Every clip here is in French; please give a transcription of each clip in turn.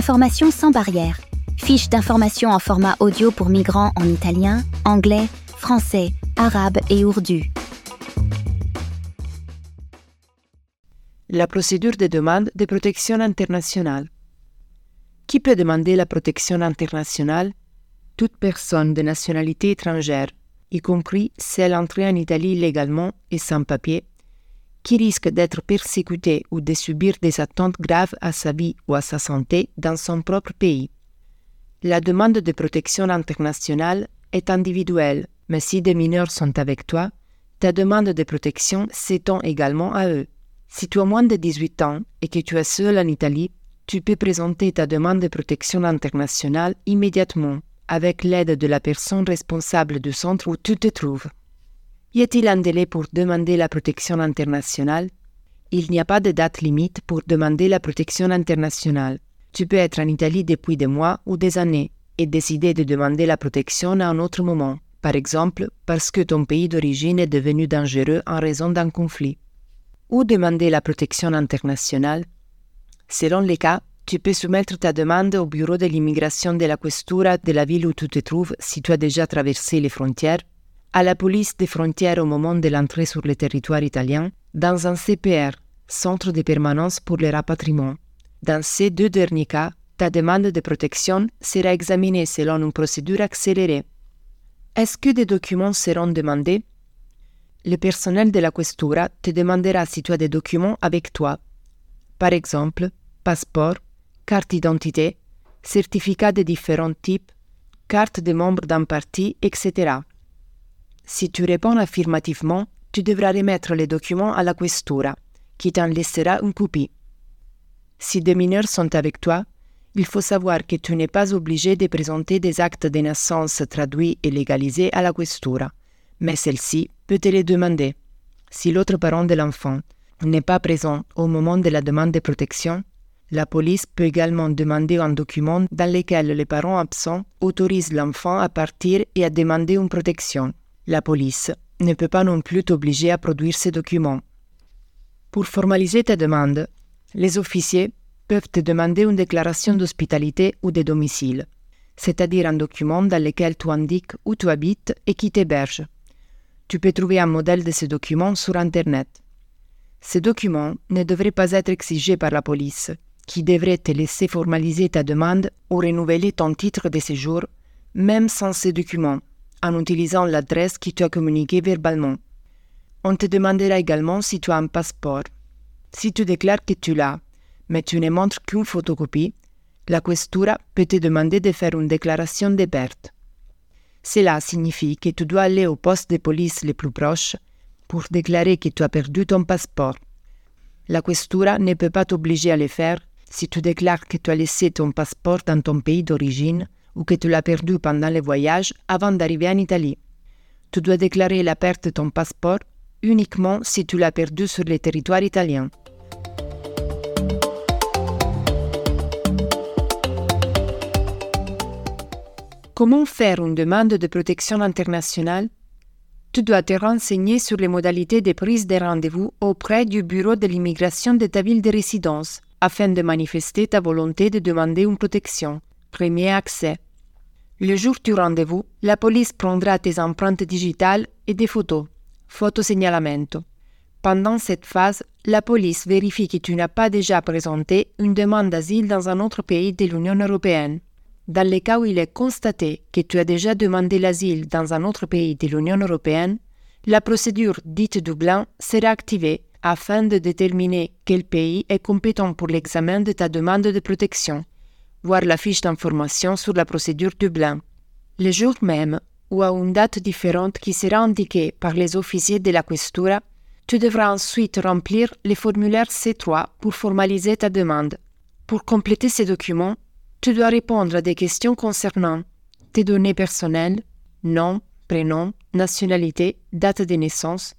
Information sans barrière. Fiche d'information en format audio pour migrants en italien, anglais, français, arabe et ourdu. La procédure de demande de protection internationale. Qui peut demander la protection internationale? Toute personne de nationalité étrangère, y compris celle entrée en Italie illégalement et sans papier, qui risque d'être persécutée ou de subir des attentes graves à sa vie ou à sa santé dans son propre pays. La demande de protection internationale est individuelle, mais si des mineurs sont avec toi, ta demande de protection s'étend également à eux. Si tu as moins de 18 ans et que tu es seul en Italie, tu peux présenter ta demande de protection internationale immédiatement avec l'aide de la personne responsable du centre où tu te trouves. Y a-t-il un délai pour demander la protection internationale? Il n'y a pas de date limite pour demander la protection internationale. Tu peux être en Italie depuis des mois ou des années et décider de demander la protection à un autre moment, par exemple parce que ton pays d'origine est devenu dangereux en raison d'un conflit. Ou demander la protection internationale Selon les cas, tu peux soumettre ta demande au bureau de l'immigration de la questura de la ville où tu te trouves si tu as déjà traversé les frontières à la police des frontières au moment de l'entrée sur le territoire italien, dans un CPR, Centre de permanence pour le rapatriement. Dans ces deux derniers cas, ta demande de protection sera examinée selon une procédure accélérée. Est-ce que des documents seront demandés? Le personnel de la questura te demandera si tu as des documents avec toi. Par exemple, passeport, carte d'identité, certificat de différents types, carte de membre d'un parti, etc. Si tu réponds affirmativement, tu devras remettre les documents à la questura, qui t'en laissera une copie. Si des mineurs sont avec toi, il faut savoir que tu n'es pas obligé de présenter des actes de naissance traduits et légalisés à la questura, mais celle-ci peut te les demander. Si l'autre parent de l'enfant n'est pas présent au moment de la demande de protection, la police peut également demander un document dans lequel les parents absents autorisent l'enfant à partir et à demander une protection. La police ne peut pas non plus t'obliger à produire ces documents. Pour formaliser ta demande, les officiers peuvent te demander une déclaration d'hospitalité ou de domicile, c'est-à-dire un document dans lequel tu indiques où tu habites et qui t'héberge. Tu peux trouver un modèle de ce document sur Internet. Ces documents ne devraient pas être exigés par la police, qui devrait te laisser formaliser ta demande ou renouveler ton titre de séjour, même sans ces documents en utilisant l'adresse qui t'a communiquée verbalement. On te demandera également si tu as un passeport. Si tu déclares que tu l'as, mais tu ne montres qu'une photocopie, la questura peut te demander de faire une déclaration de perte. Cela signifie que tu dois aller au poste de police le plus proche pour déclarer que tu as perdu ton passeport. La questura ne peut pas t'obliger à le faire si tu déclares que tu as laissé ton passeport dans ton pays d'origine ou que tu l'as perdu pendant le voyage avant d'arriver en Italie. Tu dois déclarer la perte de ton passeport uniquement si tu l'as perdu sur le territoire italien. Comment faire une demande de protection internationale? Tu dois te renseigner sur les modalités de prise de rendez-vous auprès du bureau de l'immigration de ta ville de résidence afin de manifester ta volonté de demander une protection. Premier accès. Le jour du rendez-vous, la police prendra tes empreintes digitales et des photos. Photosignalamento. Pendant cette phase, la police vérifie que tu n'as pas déjà présenté une demande d'asile dans un autre pays de l'Union européenne. Dans le cas où il est constaté que tu as déjà demandé l'asile dans un autre pays de l'Union européenne, la procédure dite Dublin sera activée afin de déterminer quel pays est compétent pour l'examen de ta demande de protection voir la fiche d'information sur la procédure Dublin. Le jour même, ou à une date différente qui sera indiquée par les officiers de la questura, tu devras ensuite remplir le formulaire C3 pour formaliser ta demande. Pour compléter ces documents, tu dois répondre à des questions concernant tes données personnelles, nom, prénom, nationalité, date de naissance,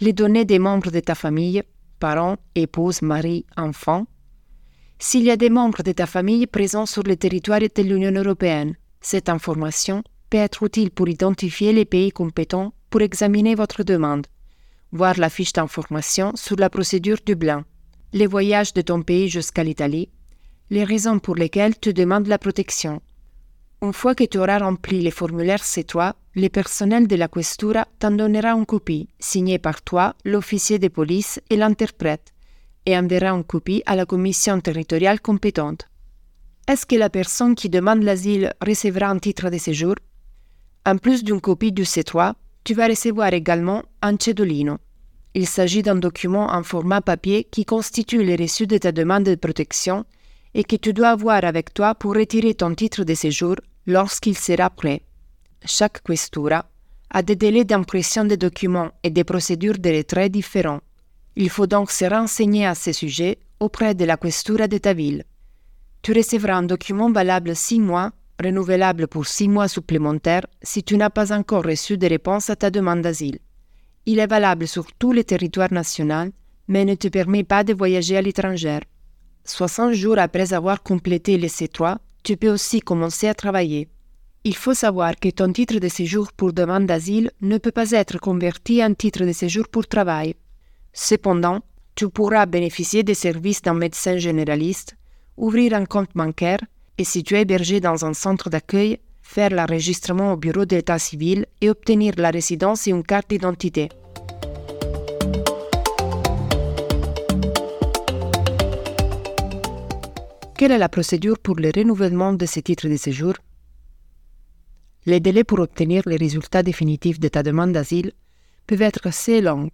les données des membres de ta famille, parents, épouses, mari, enfants, s'il y a des membres de ta famille présents sur le territoire de l'Union européenne. Cette information peut être utile pour identifier les pays compétents pour examiner votre demande. Voir la fiche d'information sur la procédure Dublin. Les voyages de ton pays jusqu'à l'Italie. les raisons pour lesquelles tu demandes la protection. Une fois que tu auras rempli les formulaires C3, le personnel de la questura t'en donnera une copie, signée par toi, l'officier de police et l'interprète, et enverra une copie à la commission territoriale compétente. Est-ce que la personne qui demande l'asile recevra un titre de séjour? En plus d'une copie du C3, tu vas recevoir également un cedolino. Il s'agit d'un document en format papier qui constitue le reçu de ta demande de protection et que tu dois avoir avec toi pour retirer ton titre de séjour lorsqu'il sera prêt. Chaque questura a des délais d'impression des documents et des procédures de retrait différents. Il faut donc se renseigner à ce sujet auprès de la questura de ta ville. Tu recevras un document valable six mois, renouvelable pour six mois supplémentaires si tu n'as pas encore reçu de réponse à ta demande d'asile. Il est valable sur tout le territoire national, mais ne te permet pas de voyager à l'étranger. 60 jours après avoir complété les C3, tu peux aussi commencer à travailler. Il faut savoir que ton titre de séjour pour demande d'asile ne peut pas être converti en titre de séjour pour travail. Cependant, tu pourras bénéficier des services d'un médecin généraliste, ouvrir un compte bancaire et si tu es hébergé dans un centre d'accueil, faire l'enregistrement au bureau d'état civil et obtenir la résidence et une carte d'identité. Quelle est la procédure pour le renouvellement de ces titres de séjour? Les délais pour obtenir les résultats définitifs de ta demande d'asile peuvent être assez longs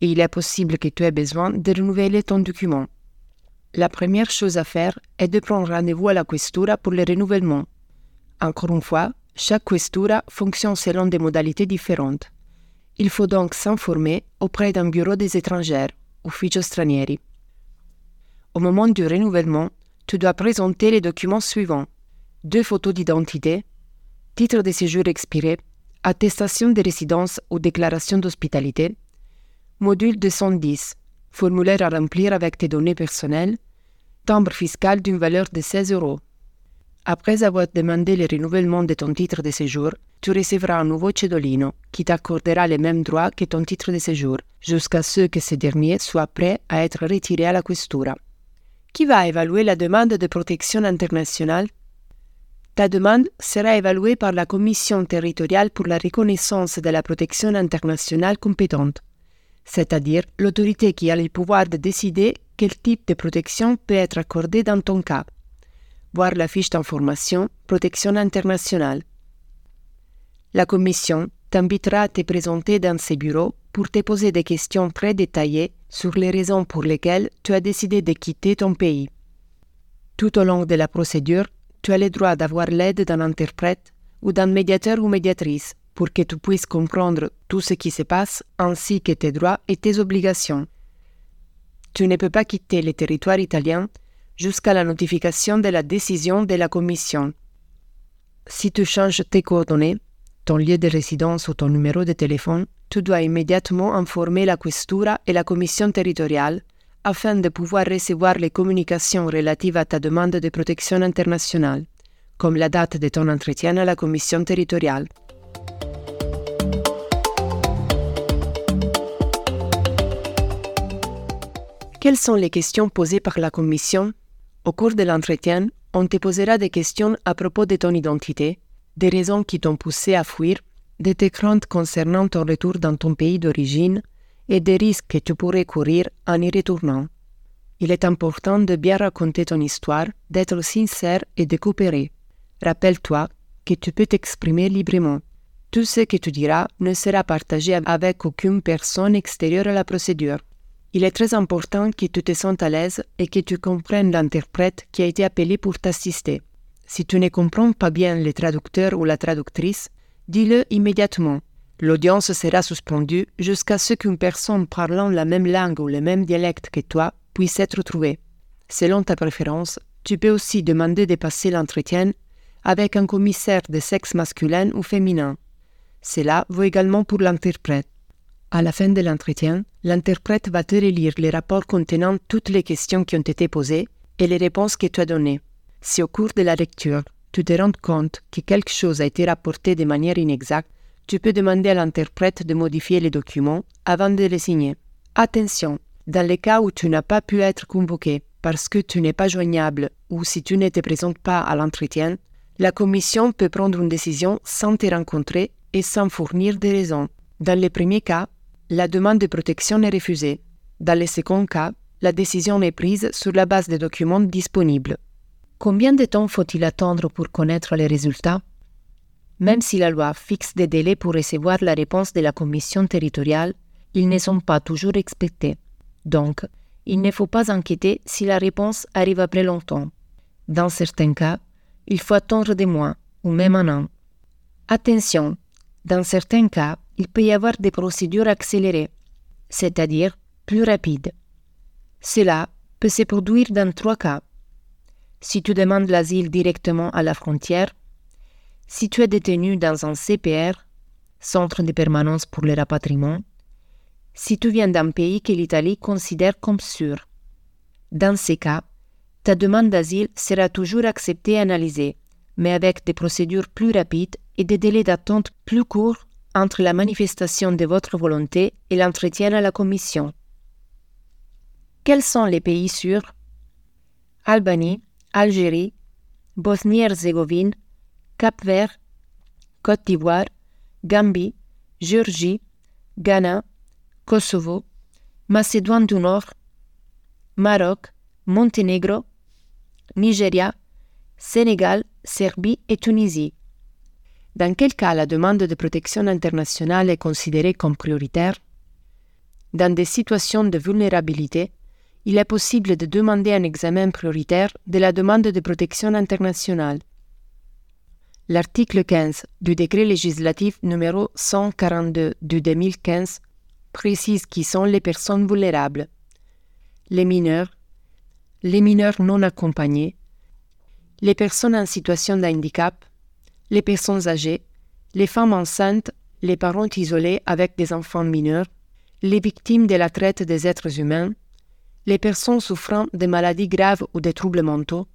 et il est possible que tu aies besoin de renouveler ton document. La première chose à faire est de prendre rendez-vous à la questura pour le renouvellement. Encore une fois, chaque questura fonctionne selon des modalités différentes. Il faut donc s'informer auprès d'un bureau des étrangers, Ufficio Stranieri. Au moment du renouvellement, tu dois présenter les documents suivants. Deux photos d'identité, titre de séjour expiré, attestation de résidence ou déclaration d'hospitalité, module 210, formulaire à remplir avec tes données personnelles, timbre fiscal d'une valeur de 16 euros. Après avoir demandé le renouvellement de ton titre de séjour, tu recevras un nouveau cedolino qui t'accordera les mêmes droits que ton titre de séjour, jusqu'à ce que ce dernier soit prêt à être retiré à la questura. Qui va évaluer la demande de protection internationale? Ta demande sera évaluée par la Commission territoriale pour la reconnaissance de la protection internationale compétente, c'est-à-dire l'autorité qui a le pouvoir de décider quel type de protection peut être accordé dans ton cas. Voir la fiche d'information Protection internationale. La Commission t'invitera à te présenter dans ses bureaux pour te poser des questions très détaillées sur les raisons pour lesquelles tu as décidé de quitter ton pays. Tout au long de la procédure, tu as le droit d'avoir l'aide d'un interprète ou d'un médiateur ou médiatrice pour que tu puisses comprendre tout ce qui se passe ainsi que tes droits et tes obligations. Tu ne peux pas quitter le territoire italien jusqu'à la notification de la décision de la Commission. Si tu changes tes coordonnées, ton lieu de résidence ou ton numéro de téléphone, tu dois immédiatement informer la questura et la commission territoriale afin de pouvoir recevoir les communications relatives à ta demande de protection internationale, comme la date de ton entretien à la commission territoriale. Quelles sont les questions posées par la commission? Au cours de l'entretien, on te posera des questions à propos de ton identité, des raisons qui t'ont poussé à fuir, de tes craintes concernant ton retour dans ton pays d'origine et des risques que tu pourrais courir en y retournant. Il est important de bien raconter ton histoire, d'être sincère et de coopérer. Rappelle-toi que tu peux t'exprimer librement. Tout ce que tu diras ne sera partagé avec aucune personne extérieure à la procédure. Il est très important que tu te sentes à l'aise et que tu comprennes l'interprète qui a été appelé pour t'assister. Si tu ne comprends pas bien le traducteur ou la traductrice, dis-le immédiatement. L'audience sera suspendue jusqu'à ce qu'une personne parlant la même langue ou le même dialecte que toi puisse être trouvée. Selon ta préférence, tu peux aussi demander de passer l'entretien avec un commissaire de sexe masculin ou féminin. Cela vaut également pour l'interprète. À la fin de l'entretien, l'interprète va te relire les rapports contenant toutes les questions qui ont été posées et les réponses que tu as données. Si au cours de la lecture, tu te rends compte que quelque chose a été rapporté de manière inexacte, tu peux demander à l'interprète de modifier les documents avant de les signer. Attention, dans les cas où tu n'as pas pu être convoqué, parce que tu n'es pas joignable ou si tu ne te présentes pas à l'entretien, la commission peut prendre une décision sans te rencontrer et sans fournir des raisons. Dans le premier cas, la demande de protection est refusée. Dans le second cas, la décision est prise sur la base des documents disponibles. Combien de temps faut-il attendre pour connaître les résultats? Même si la loi fixe des délais pour recevoir la réponse de la commission territoriale, ils ne sont pas toujours expectés. Donc, il ne faut pas inquiéter si la réponse arrive après longtemps. Dans certains cas, il faut attendre des mois ou même un an. Attention, dans certains cas, il peut y avoir des procédures accélérées, c'est-à-dire plus rapides. Cela peut se produire dans trois cas. Si tu demandes l'asile directement à la frontière, si tu es détenu dans un CPR, Centre de permanence pour le rapatriement, si tu viens d'un pays que l'Italie considère comme sûr. Dans ces cas, ta demande d'asile sera toujours acceptée et analysée, mais avec des procédures plus rapides et des délais d'attente plus courts entre la manifestation de votre volonté et l'entretien à la Commission. Quels sont les pays sûrs? Albanie, Algérie, Bosnie-Herzégovine, Cap-Vert, Côte d'Ivoire, Gambie, Géorgie, Ghana, Kosovo, Macédoine du Nord, Maroc, Monténégro, Nigeria, Sénégal, Serbie et Tunisie. Dans quel cas la demande de protection internationale est considérée comme prioritaire? Dans des situations de vulnérabilité, il est possible de demander un examen prioritaire de la demande de protection internationale. L'article 15 du décret législatif numéro 142 du 2015 précise qui sont les personnes vulnérables. Les mineurs, les mineurs non accompagnés, les personnes en situation de handicap, les personnes âgées, les femmes enceintes, les parents isolés avec des enfants mineurs, les victimes de la traite des êtres humains, les personnes souffrant de maladies graves ou de troubles mentaux,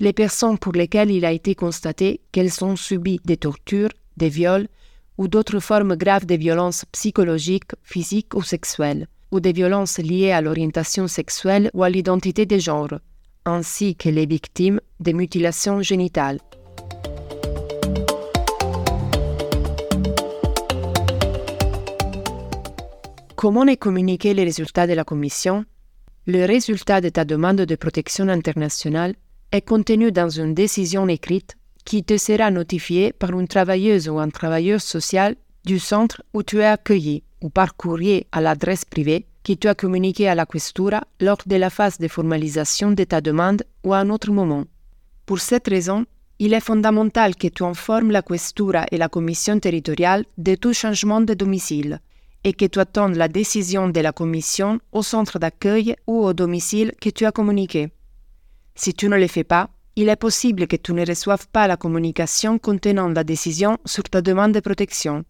les personnes pour lesquelles il a été constaté qu'elles ont subi des tortures, des viols, ou d'autres formes graves de violences psychologiques, physiques ou sexuelles, ou des violences liées à l'orientation sexuelle ou à l'identité de genre, ainsi que les victimes de mutilations génitales. Comment est communiqué les résultats de la commission? Le résultat de ta demande de protection internationale est contenu dans une décision écrite qui te sera notifié par une travailleuse ou un travailleur social du centre où tu es accueilli ou par courrier à l'adresse privée qui tu as communiqué à la questura lors de la phase de formalisation de ta demande ou à un autre moment. Pour cette raison, il est fondamental que tu informes la questura et la commission territoriale de tout changement de domicile et que tu attendes la décision de la commission au centre d'accueil ou au domicile que tu as communiqué. Si tu ne le fais pas, il est possible que tu ne reçoives pas la communication contenant la décision sur ta demande de protection.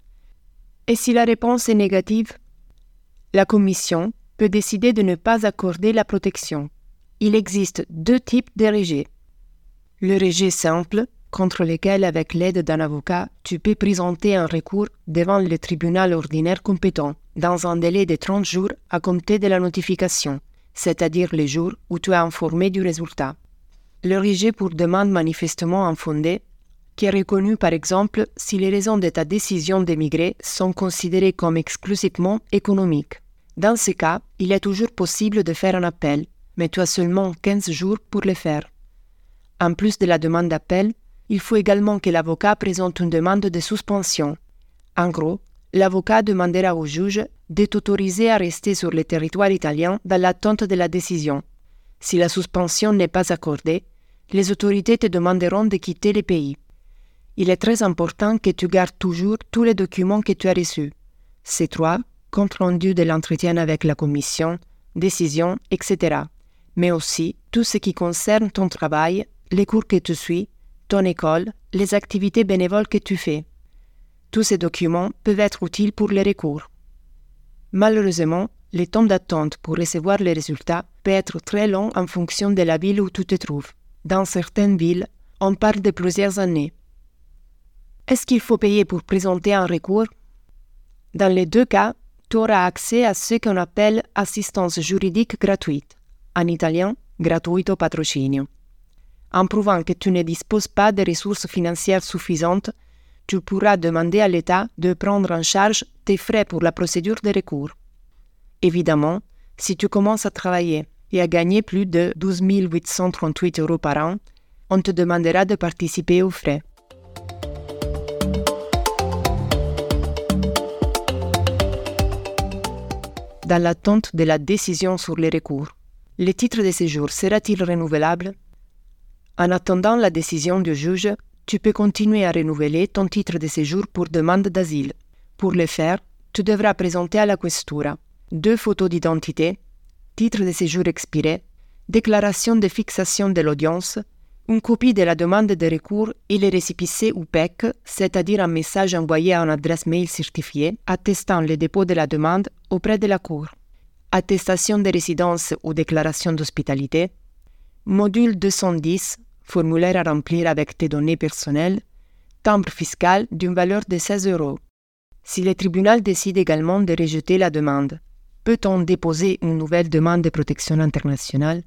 Et si la réponse est négative, la Commission peut décider de ne pas accorder la protection. Il existe deux types de rejets. Le rejet simple, contre lequel, avec l'aide d'un avocat, tu peux présenter un recours devant le tribunal ordinaire compétent, dans un délai de 30 jours à compter de la notification, c'est-à-dire les jours où tu es informé du résultat le rejet pour demande manifestement infondée, qui est reconnu par exemple si les raisons de ta décision d'émigrer sont considérées comme exclusivement économiques. Dans ce cas, il est toujours possible de faire un appel, mais tu as seulement 15 jours pour le faire. En plus de la demande d'appel, il faut également que l'avocat présente une demande de suspension. En gros, l'avocat demandera au juge de t'autoriser à rester sur le territoire italien dans l'attente de la décision. Si la suspension n'est pas accordée, les autorités te demanderont de quitter le pays. Il est très important que tu gardes toujours tous les documents que tu as reçus. Ces trois, compte rendu de l'entretien avec la commission, décision, etc. Mais aussi tout ce qui concerne ton travail, les cours que tu suis, ton école, les activités bénévoles que tu fais. Tous ces documents peuvent être utiles pour les recours. Malheureusement, le temps d'attente pour recevoir les résultats peut être très long en fonction de la ville où tu te trouves. Dans certaines villes, on parle de plusieurs années. Est-ce qu'il faut payer pour présenter un recours? Dans les deux cas, tu auras accès à ce qu'on appelle assistance juridique gratuite, en italien gratuito patrocinio. En prouvant que tu ne disposes pas de ressources financières suffisantes, tu pourras demander à l'État de prendre en charge tes frais pour la procédure de recours. Évidemment, si tu commences à travailler et à gagner plus de 12 838 euros par an, on te demandera de participer aux frais. Dans l'attente de la décision sur les recours, le titre de séjour sera-t-il renouvelable? En attendant la décision du juge, tu peux continuer à renouveler ton titre de séjour pour demande d'asile. Pour le faire, tu devras présenter à la questura deux photos d'identité, titre de séjour expiré, déclaration de fixation de l'audience, une copie de la demande de recours et le récépissé ou PEC, c'est-à-dire un message envoyé à une adresse mail certifiée attestant le dépôt de la demande auprès de la Cour attestation de résidence ou déclaration d'hospitalité, module 210, formulaire à remplir avec tes données personnelles, timbre fiscal d'une valeur de 16 euros. Si le tribunal décide également de rejeter la demande, peut-on déposer une nouvelle demande de protection internationale?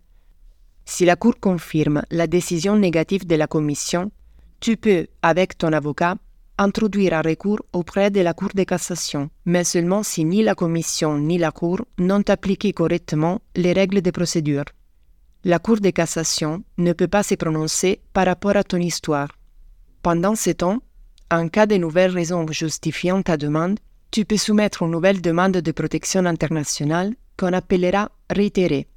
Si la Cour confirme la décision négative de la Commission, tu peux, avec ton avocat, introduire un recours auprès de la Cour de cassation, mais seulement si ni la Commission ni la Cour n'ont appliqué correctement les règles de procédure. La Cour de cassation ne peut pas se prononcer par rapport à ton histoire. Pendant ce temps, en cas de nouvelles raisons justifiant ta demande, tu peux soumettre une nouvelle demande de protection internationale qu'on appellera réitérée.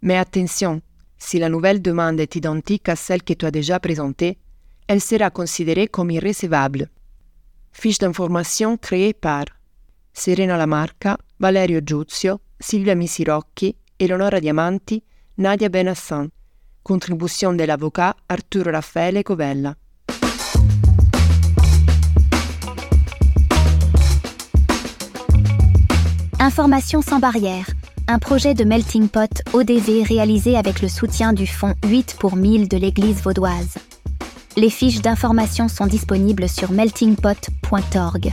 Mais attention, si la nouvelle demande est identique à celle que tu as déjà présentée, elle sera considérée comme irrecevable. Fiche d'information créée par Serena Lamarca, Valerio Giuzio, Silvia Misirocchi, Eleonora Diamanti, Nadia Benassan. Contribution de l'avocat Arturo Raffaele Covella. Information sans barrière. Un projet de Melting Pot ODV réalisé avec le soutien du fonds 8 pour 1000 de l'Église vaudoise. Les fiches d'information sont disponibles sur meltingpot.org.